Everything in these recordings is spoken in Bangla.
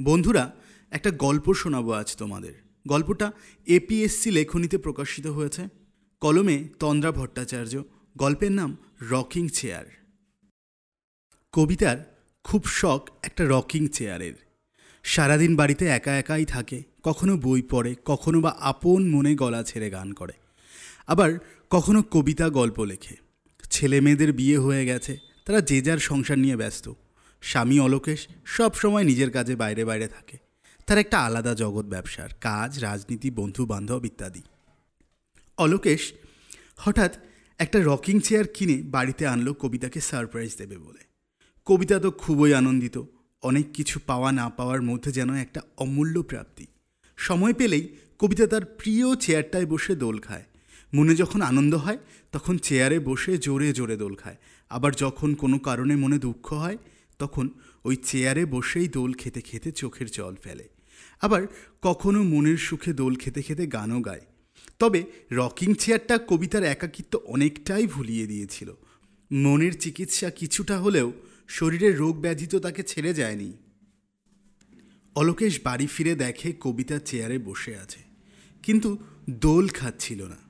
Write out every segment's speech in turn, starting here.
বন্ধুরা, একটা গল্প শোনাবো আজ তোমাদের। গল্পটা এপিএসসি লেখনীতে প্রকাশিত হয়েছে। কলমে তন্দ্রা ভট্টাচার্য, গল্পের নাম রকিং চেয়ার। কবিতার খুব শখ একটা রকিং চেয়ারের। সারাদিন বাড়িতে একা একাই থাকে, কখনো বই পড়ে, কখনো বা আপন মনে গলা ছেড়ে গান করে। আবার কখনো কবিতা গল্প লেখে। ছেলে মেয়েদের বিয়ে হয়ে গেছে, তারা যে যার সংসার নিয়ে ব্যস্ত। স্বামী অলোকেশ সব সময় নিজের কাজে বাইরে বাইরে থাকে। তার একটা আলাদা জগৎ ব্যবসার কাজ, রাজনীতি বন্ধু বান্ধব ইত্যাদি। অলোকেশ হঠাৎ একটা রকিং চেয়ার কিনে বাড়িতে আনলো কবিতাকে সারপ্রাইজ দেবে বলে। কবিতা তো খুবই আনন্দিত, অনেক কিছু পাওয়া না পাওয়ার মধ্যে যেন একটা অমূল্য প্রাপ্তি। সময় পেলেই কবিতা তার প্রিয় চেয়ারটায় বসে দোল খায়। মনে যখন আনন্দ হয়, তখন চেয়ারে বসে জোরে জোরে দোল খায়। আবার যখন কোনো কারণে মনে দুঃখ হয় তখন ওই চেয়ারে বসেই দোল খেতে খেতে চোখের জল ফেলে। আবার কখনো মনের সুখে দোল খেতে খেতে গানও গায়। তবে রকিং চেয়ারটা কবিতার একাকিত্ব অনেকটাই ভুলিয়ে দিয়েছিল। মনের চিকিৎসা কিছুটা হলেও শরীরের রোগ ব্যাধি তো তাকে ছেড়ে যায়নি। অলোকেশ বাড়ি ফিরে দেখে কবিতা চেয়ারে বসে আছে। কিন্তু দোল খাচ্ছিল না।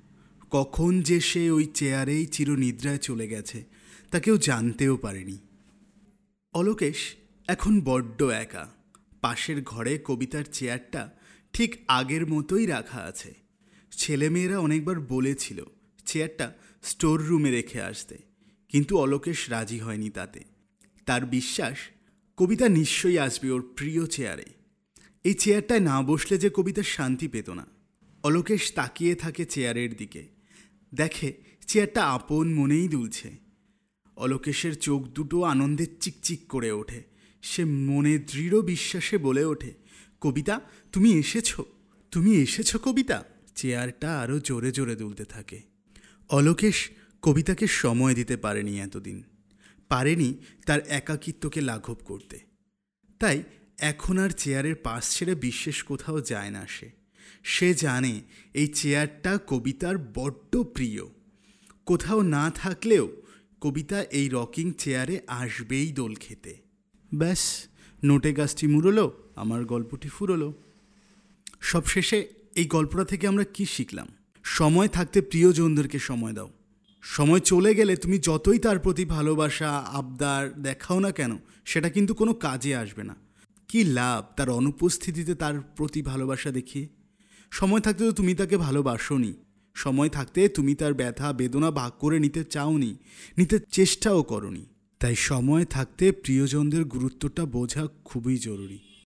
কখন যে সে ওই চেয়ারেই চিরনিদ্রায় চলে গেছে তা কেউ জানতেও পারেনি। অলোকেশ এখন বড্ড একা। পাশের ঘরে কবিতার চেয়ারটা ঠিক আগের মতোই রাখা আছে। ছেলেমেয়েরা অনেকবার বলেছিল চেয়ারটা স্টোর রুমে রেখে আসতে, কিন্তু অলোকেশ রাজি হয়নি তাতে। তার বিশ্বাস, কবিতা নিশ্চয়ই আসবে ওর প্রিয় চেয়ারে। এই চেয়ারটায় না বসলে যে কবিতা শান্তি পেত না। অলোকেশ তাকিয়ে থাকে চেয়ারের দিকে। দেখে চেয়ারটা আপন মনেই দুলছে। অলোকেশের চোখ দুটো আনন্দে চিকচিক করে ওঠে। সে মনে দৃঢ় বিশ্বাসে বলে ওঠে, কবিতা, তুমি এসেছ? তুমি এসেছ কবিতা? চেয়ারটা আরও জোরে জোরে দুলতে থাকে। অলোকেশ কবিতাকে সময় দিতে পারেনি এতদিন। পারেনি তার একাকিত্বকে লাঘব করতে। তাই এখন আর চেয়ারের পাশ ছেড়ে বিশেষ কোথাও যায় না সে। সে জানে এই চেয়ারটা কবিতার বড্ড প্রিয়। কোথাও না থাকলেও কবিতা এই রকিং চেয়ারে আসবেই দোল খেতে। ব্যাস, নোটে গাছটি মুড়লো, আমার গল্পটি ফুরলো। সবশেষে এই গল্পটা থেকে আমরা কি শিখলাম? সময় থাকতে প্রিয়জনদেরকে সময় দাও। সময় চলে গেলে তুমি যতই তার প্রতি ভালোবাসা, আবদার দেখাও না কেন, সেটা কিন্তু কোনো কাজে আসবে না। কি লাভ তার অনুপস্থিতিতে তার প্রতি ভালোবাসা দেখিয়ে? সময় থাকতে তো তুমি তাকে ভালোবাসোনি। সময় থাকতে তুমি তার ব্যথা, বেদনা ভাগ করে নিতে চাওনি, নিতে চেষ্টাও করনি। তাই সময় থাকতে প্রিয়জনদের গুরুত্বটা বোঝা খুবই জরুরি।